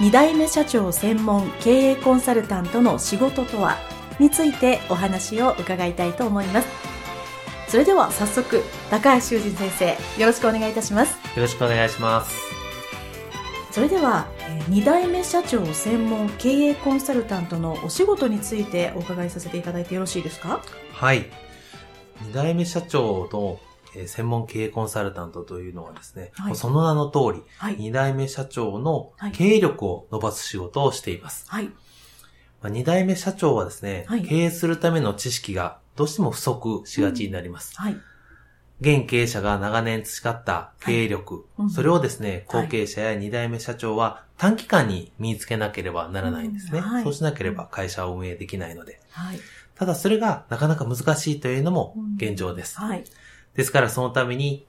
2代目社長専門経営コンサルタントの仕事とはについてお話を伺いたいと思います。それでは早速高橋修人先生よろしくお願いいたします。よろしくお願いします。それでは2代目社長専門経営コンサルタントのお仕事についてお伺いさせていただいてよろしいですか？はい。2代目社長のえ専門経営コンサルタントというのはですね、はい、その名の通り、はい、2代目社長の経営力を伸ばす仕事をしています。はい、まあ、2代目社長はですね、はい、経営するための知識がどうしても不足しがちになります。うん、はい。現経営者が長年培った経営力、はいうん、それをですね、後継者や2代目社長は短期間に身につけなければならないんですね。うん。はい、そうしなければ会社を運営できないので。はい、ただそれがなかなか難しいというのも現状です。うんはい、ですからそのために、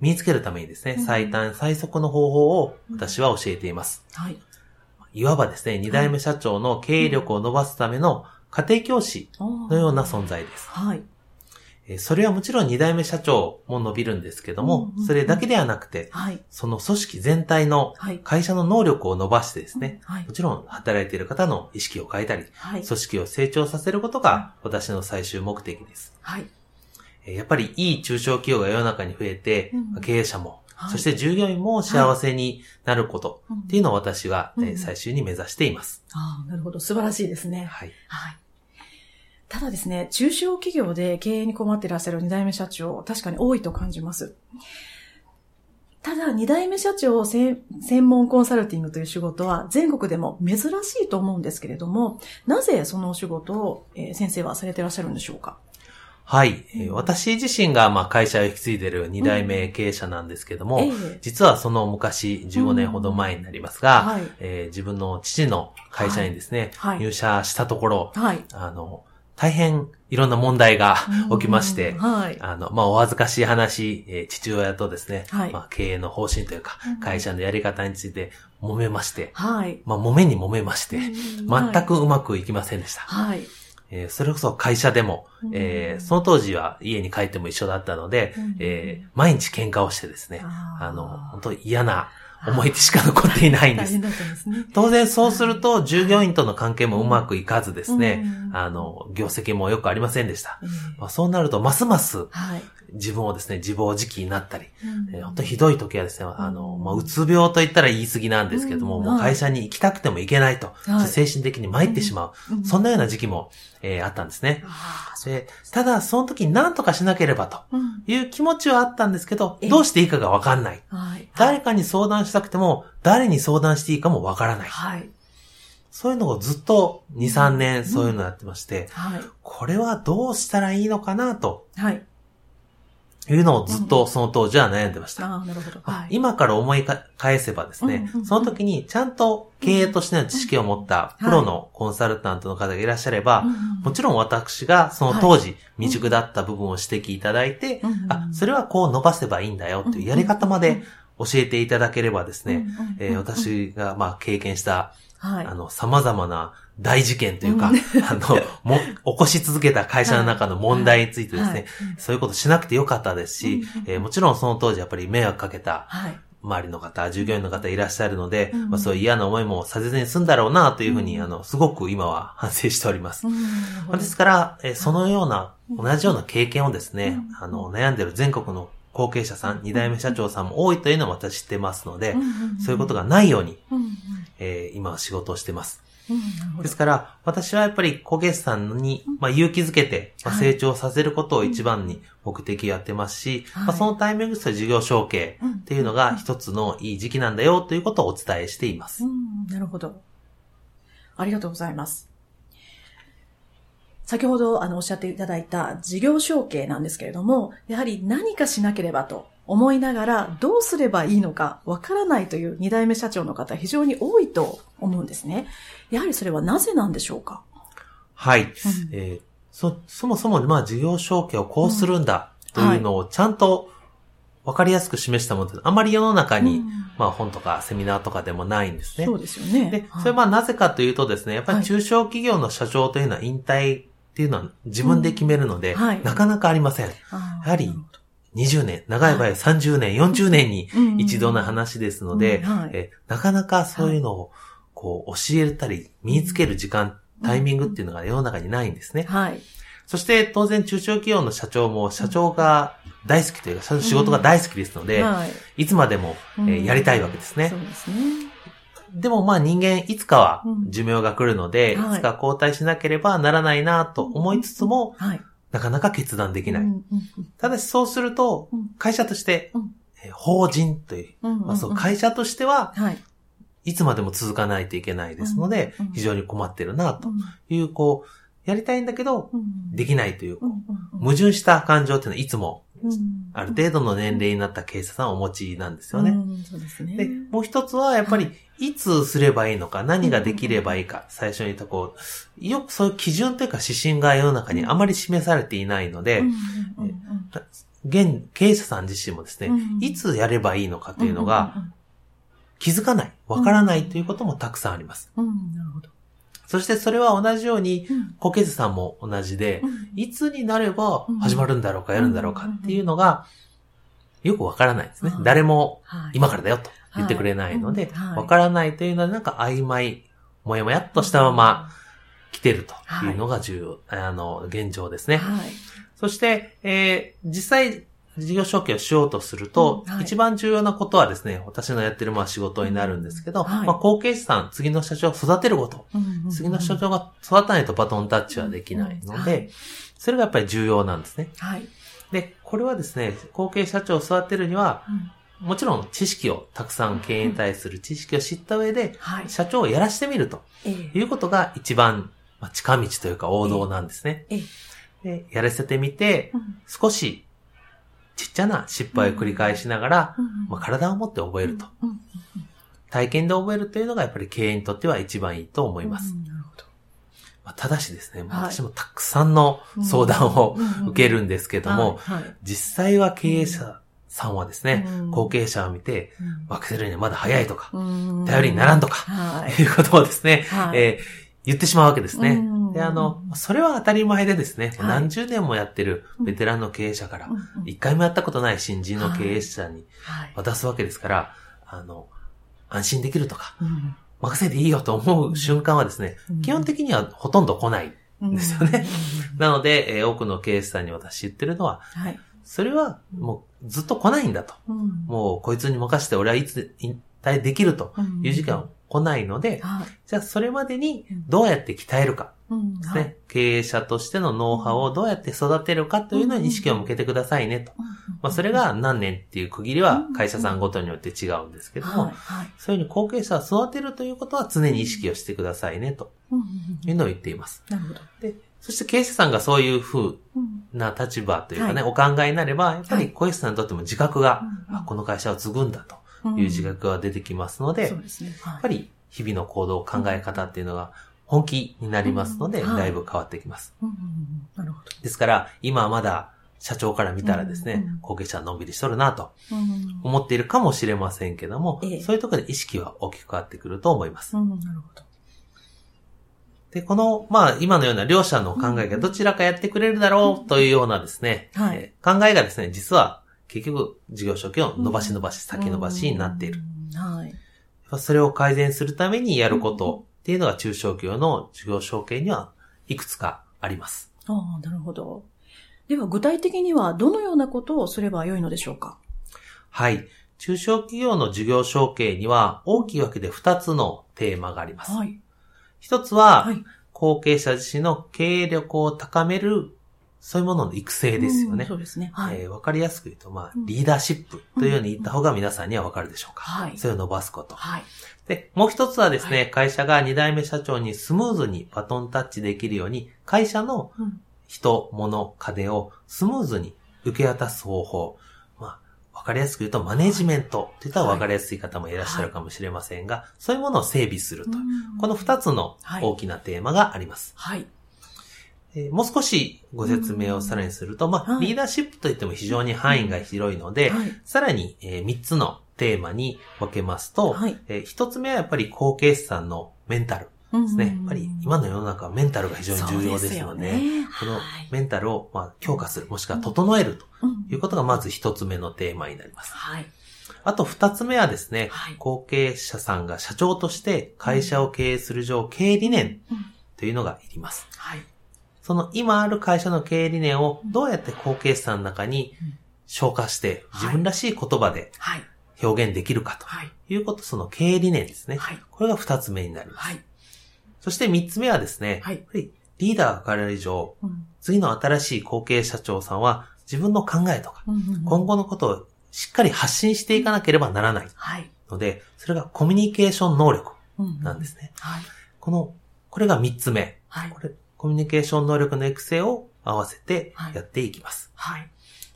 身につけるためにですね、最短最速の方法を私は教えています。はい。いわばですね、二代目社長の経営力を伸ばすための家庭教師のような存在です。はい。それはもちろん二代目社長も伸びるんですけども、それだけではなくて、はい、その組織全体の会社の能力を伸ばしてですね、はい、もちろん働いている方の意識を変えたり、はい、組織を成長させることが私の最終目的です。はいやっぱりいい中小企業が世の中に増えて、うん、経営者も、はい、そして従業員も幸せになることっていうのを私は、うん、最終に目指しています。ああ、なるほど。素晴らしいですね。はい。はい。ただですね、中小企業で経営に困っていらっしゃる二代目社長、確かに多いと感じます。ただ、二代目社長専門コンサルティングという仕事は全国でも珍しいと思うんですけれども、なぜそのお仕事を、えー、先生はされていらっしゃるんでしょうか？はい。えー、私自身が、まあ、会社を引き継いでいる二代目経営者なんですけども、うんえ。ー、実はその昔、15年ほど前になりますが、うん。はい、えー、自分の父の会社にですね、はい、入社したところ、はい、あの、大変いろんな問題が起きまして、はい、あの、まあ、お恥ずかしい話、えー、父親とですね、はい、まあ、経営の方針というか、会社のやり方について揉めまして、はい、まあ、揉めに揉めまして、全くうまくいきませんでした。はいえー、それこそ会社でも、うん、えー、その当時は家に帰っても一緒だったので、うん、えー、毎日喧嘩をしてですね、あの、本当嫌な思い出しか残っていないんです。ですね、当然そうすると、従業員との関係もうまくいかずですね、うん、あの、業績もよくありませんでした。うん、まあ、そうなると、ますます、自分をですね、自暴自棄になったり、うん、えー、本当ひどい時はですね、あの、まあ、うつ病と言ったら言い過ぎなんですけども、もう会社に行きたくても行けないと、はい、精神的に参ってしまう、そんなような時期も、えー、あったんですね。でただ、その時に何とかしなければという気持ちはあったんですけど、どうしていいかがわかんない。誰かに相談したくても、誰に相談していいかもわからない。はい。そういうのをずっと2、3年そういうのやってまして、はい、これはどうしたらいいのかなと、はい、いうのをずっとその当時は悩んでました。あなるほど。はい、今から思い返せばですね、その時にちゃんと経営としての知識を持ったプロのコンサルタントの方がいらっしゃれば、もちろん私がその当時未熟だった部分を指摘いただいて、あ、それはこう伸ばせばいいんだよっていうやり方まで教えていただければですね、え私がまあ経験したはい、あの、様々な大事件というか、うん、あの、も、起こし続けた会社の中の問題についてですね、はい。はい、そういうことしなくてよかったですし、うん、えー、もちろんその当時やっぱり迷惑かけた、周りの方、従業員の方いらっしゃるので、うん、まあ、そういう嫌な思いもさせずに済んだろうなというふうに、あの、すごく今は反省しております。ですから、えー、そのような、同じような経験をですね、あの、悩んでる全国の後継者さん、二代目社長さんも多いというのも私知ってますので、そういうことがないように、えー、今は仕事をしてます。ですから、私はやっぱり小月さんに、まあ、勇気づけて、まあ、成長させることを一番に目的やってますし、はい、まあ、そのタイミングと事業承継っていうのが一つのいい時期なんだよということをお伝えしています。うん、なるほど。ありがとうございます。先ほどあのおっしゃっていただいた事業承継なんですけれども、やはり何かしなければと思いながらどうすればいいのかわからないという二代目社長の方非常に多いと思うんですね。やはりそれはなぜなんでしょうか？はい。うん、えー、そ、そもそもまあ事業承継をこうするんだというのをちゃんとわかりやすく示したものって、あまり世の中に、うん、まあ本とかセミナーとかでもないんですね。そうですよね。で、それはまあなぜかというとですね、やっぱり中小企業の社長というのは引退っていうのは自分で決めるので、うんはい、なかなかありません。やはり20年、長い場合は30年、40年に一度の話ですので、えなかなかそういうのをこう教えたり身につける時間、タイミングっていうのが世の中にないんですね。はい。そして当然中小企業の社長も社長が大好きというか、仕事が大好きですので、はい、いつまでも、えやりたいわけですね。そうですね。でもまあ人間いつかは寿命が来るので、い。つか交代しなければならないなと思いつつも、はい。なかなか決断できない。ただしそうすると、会社として、法人という、まあ、そう会社としては、い。つまでも続かないといけないですので、非常に困ってるな、という、こう、やりたいんだけど、できないという、矛盾した感情っていうのはいつもある程度の年齢になった警察さんをお持ちなんですよね。そうですね。で、もう一つはやっぱり、い。つすればいいのか、何ができればいいか、最初に言ったこう、よくそういう基準というか指針が世の中にあまり示されていないので、現経営者さん自身もですね、いつやればいいのかというのが、気づかない、わからないということもたくさんあります。なるほど。そしてそれは同じように、コケズさんも同じで、いつになれば始まるんだろうか、やるんだろうかっていうのが、よくわからないですね。誰も今からだよと言ってくれないので、わからないというのはなんか曖昧、もやもやっとしたまま来てるというのが重要、あの、現状ですね。そして、えー、実際、事業承継をしようとすると、うんはい、一番重要なことはですね、私のやってるまあ仕事になるんですけど、うんはい、まあ後継者さん、次の社長を育てること、うん次の社長が育たないとバトンタッチはできないので、それがやっぱり重要なんですね。はい、で、これはですね、後継社長を育てるには、もちろん知識をたくさん経営に対する知識を知った上で、社長をやらしてみるということが一番、まあ、近道というか王道なんですね。でやらせてみて、少しちっちゃな失敗を繰り返しながら、まあ、体を持って覚えると。体験で覚えるというのがやっぱり経営にとっては一番いいと思います。ただしですね、私もたくさんの相談を受けるんですけども、実際は経営者さんはですね、後継者を見て、惑星るにはまだ早いとか、頼りにならんとか、い。うことをですね、え言ってしまうわけですね。で、あの、それは当たり前でですね、はい、何十年もやってるベテランの経営者から、一回もやったことない新人の経営者に渡すわけですから、あの、安心できるとか、任せていいよと思う瞬間はですね、基本的にはほとんど来ないんですよね。なので、えー、多くの経営者さんに私言ってるのは、はい、それはもうずっと来ないんだと。もうこいつに任せて俺はいつ引退できるという時間を来ないので、はい、じゃあそれまでにどうやって鍛えるか。ですね、はい、経営者としてのノウハウをどうやって育てるかというのに意識を向けてくださいねと。まあ、それが何年っていう区切りは会社さんごとによって違うんですけども、そういうふうに後継者を育てるということは常に意識をしてくださいねと。いうのを言っています。なるほど。でそして経営者さんがそういうふうな立場というかね、お考えになれば、やっぱり小石さんにとっても自覚が、あこの会社を継ぐんだと。いう自覚が出てきますので、やっぱり日々の行動、考え方っていうのが本気になりますので、だいぶ変わってきます。なるほど。ですから、今はまだ社長から見たらですね、後継者のんびりしとるなと思っているかもしれませんけども、そういうところで意識は大きく変わってくると思います。なるほど。で、この、まあ、今のような両者の考えがどちらかやってくれるだろうというようなですね、はい、考えがですね、実は結局、事業承継を伸ばし伸ばし、先延ばしになっている。はい。それを改善するためにやることっていうのが中小企業の事業承継にはいくつかあります。ああ、なるほど。では具体的にはどのようなことをすればよいのでしょうか？はい。中小企業の事業承継には大きいわけで2つのテーマがあります。はい。一つは、はい、後継者自身の経営力を高めるそういうものの育成ですよね。うん、そうですね。はい。えー、わかりやすく言うと、まあ、リーダーシップというように言った方が皆さんにはわかるでしょうか。はい。それを伸ばすこと。はい。で、もう一つはですね、はい、会社が二代目社長にスムーズにバトンタッチできるように、会社の人、物、金をスムーズに受け渡す方法。まあ、わかりやすく言うと、マネジメントといったらわかりやすい方もいらっしゃるかもしれませんが、はい、そういうものを整備すると。この二つの大きなテーマがあります。はい。えー、もう少しご説明をさらにすると、まあ、リーダーシップといっても非常に範囲が広いので、はい、さらに、えー、3つのテーマに分けますと、はい、えー、1つ目はやっぱり後継者さんのメンタル。ですね。やっぱり今の世の中はメンタルが非常に重要ですので、でね、このメンタルをまあ強化する、もしくは整えるということがまず一つ目のテーマになります。はい、あと二つ目はですね、はい、後継者さんが社長として会社を経営する上、経営理念というのがいります。はい、その今ある会社の経営理念をどうやって後継者さんの中に消化して自分らしい言葉で表現できるかとい。うこと、その経営理念ですね。これが二つ目になります。そして三つ目はですね、リーダーが変わる以上、次の新しい後継社長さんは自分の考えとか、今後のことをしっかり発信していかなければならない。ので、それがコミュニケーション能力なんですね。この、これが三つ目。これコミュニケーション能力の育成を合わせてやっていきます。はい。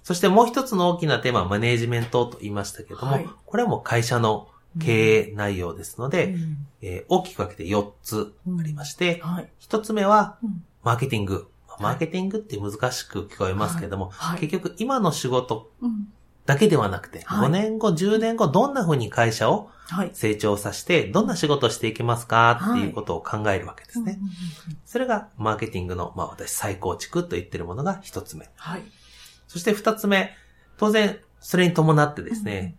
そしてもう一つの大きなテーマはマネジメントと言いましたけども、はい、これはもう会社の経営内容ですので、うん、えー、大きく分けて4つありまして、うん。はい、1つ目はマーケティング。マーケティングって難しく聞こえますけども、はい、結局今の仕事だけではなくて、5年後、10年後、どんな風に会社を成長させて、どんな仕事をしていけますか？っていうことを考えるわけですね。それがマーケティングの、まあ私再構築と言ってるものが一つ目。はい。そして二つ目、当然、それに伴ってですね、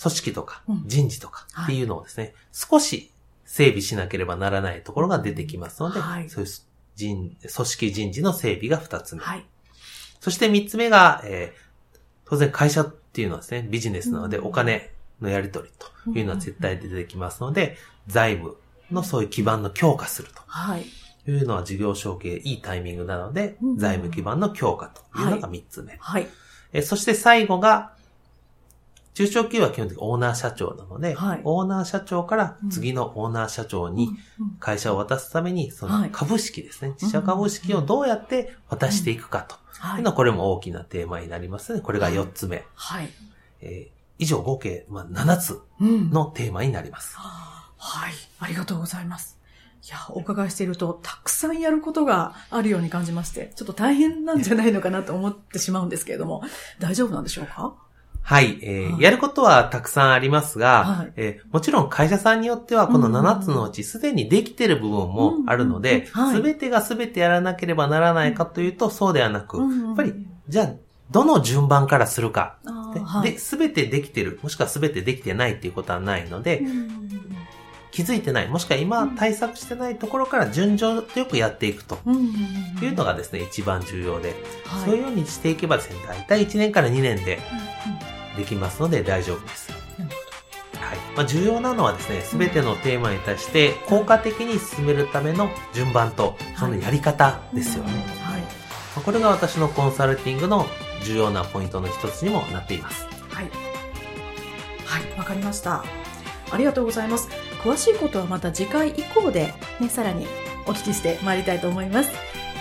組織とか人事とかっていうのをですね、少し整備しなければならないところが出てきますので、はい、そういう人、組織人事の整備が二つ目。はい。そして三つ目が、えー、当然会社っていうのはですね、ビジネスなのでお金のやり取りというのは絶対出てきますので、財務のそういう基盤の強化すると。はい。いうのは事業承継いいタイミングなので、財務基盤の強化というのが3つ目。はい。えそして最後が、中小企業は基本的にオーナー社長なので、はい、オーナー社長から次のオーナー社長に会社を渡すために、その株式ですね、自社株式をどうやって渡していくかと。い。うのはこれも大きなテーマになりますね。これが4つ目。はい。えー、以上合計、まあ、7つのテーマになります、うん、はい。ありがとうございます。いや、お伺いしていると、たくさんやることがあるように感じまして、ちょっと大変なんじゃないのかなと思ってしまうんですけれども、大丈夫なんでしょうか？はい、えー、はい、やることはたくさんありますが、はい、えー、もちろん会社さんによってはこの7つのうちすでにできている部分もあるので、すべてがすべてやらなければならないかというとそうではなく、やっぱり、じゃあ、どの順番からするか。で、すべてできてる、もしくはすべてできてないっていうことはないので、気づいてない、もしくは今対策してないところから順序よくやっていくと。いうのがですね、一番重要で、そういうようにしていけばですね、大体1年から2年で、できますので大丈夫です。はいまあ、重要なのはですね、すべてのテーマに対して効果的に進めるための順番とそのやり方ですよね。はいまあ、これが私のコンサルティングの重要なポイントの一つにもなっています。はい。はい、わかりました。ありがとうございます。詳しいことはまた次回以降でね、さらにお聞きしてまいりたいと思います。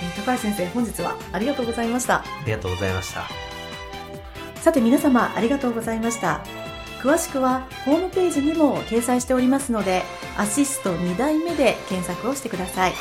えー、高橋先生、本日はありがとうございました。ありがとうございました。さて皆様ありがとうございました。詳しくはホームページにも掲載しておりますので、アシスト2代目で検索をしてください。